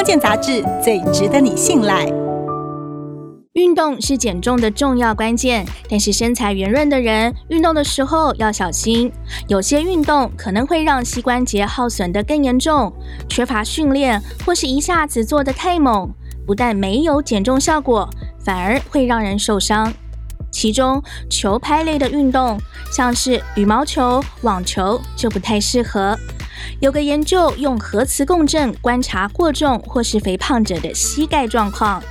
康健杂志最值得你信赖。运动是减重的重要关键，但是身材圆润的人运动的时候要小心，有些运动可能会让膝关节耗损得更严重。缺乏训练或是一下子做得太猛，不但没有减重效果，反而会让人受伤。其中球拍类的运动，像是羽毛球、网球就不太适合。有个研究用核磁共振观察过重或是肥胖者的膝盖状况。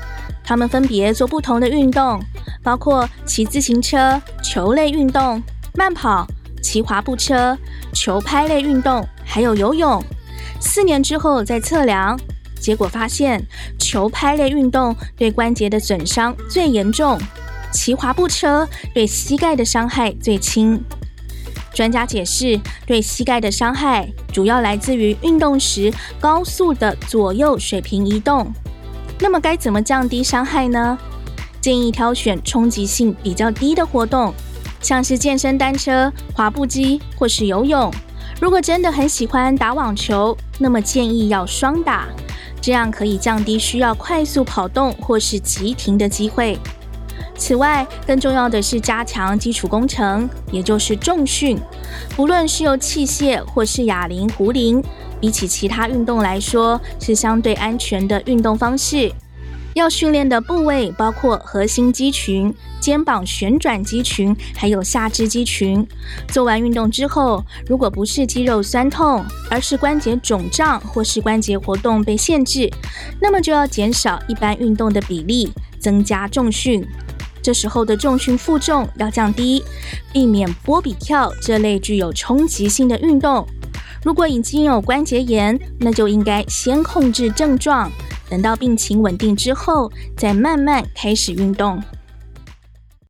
他们分别做不同的运动，包括骑自行车、球类运动、慢跑、骑滑步车、球拍类运动，还有游泳。四年之后再测量，结果发现球拍类运动对关节的损伤最严重，骑滑步车对膝盖的伤害最轻。专家解释，对膝盖的伤害主要来自于运动时高速的左右水平移动。那么该怎么降低伤害呢？建议挑选冲击性比较低的活动，像是健身单车、滑步机或是游泳。如果真的很喜欢打网球，那么建议要双打，这样可以降低需要快速跑动或是急停的机会。此外，更重要的是加强基础工程，也就是重训。不论是用器械或是哑铃、壶铃。比起其他运动来说，是相对安全的运动方式。要训练的部位包括核心肌群、肩膀旋转肌群，还有下肢肌群。做完运动之后，如果不是肌肉酸痛，而是关节肿胀或是关节活动被限制，那么就要减少一般运动的比例，增加重训。这时候的重训负重要降低，避免波比跳这类具有冲击性的运动。如果已经有关节炎，那就应该先控制症状，等到病情稳定之后，再慢慢开始运动。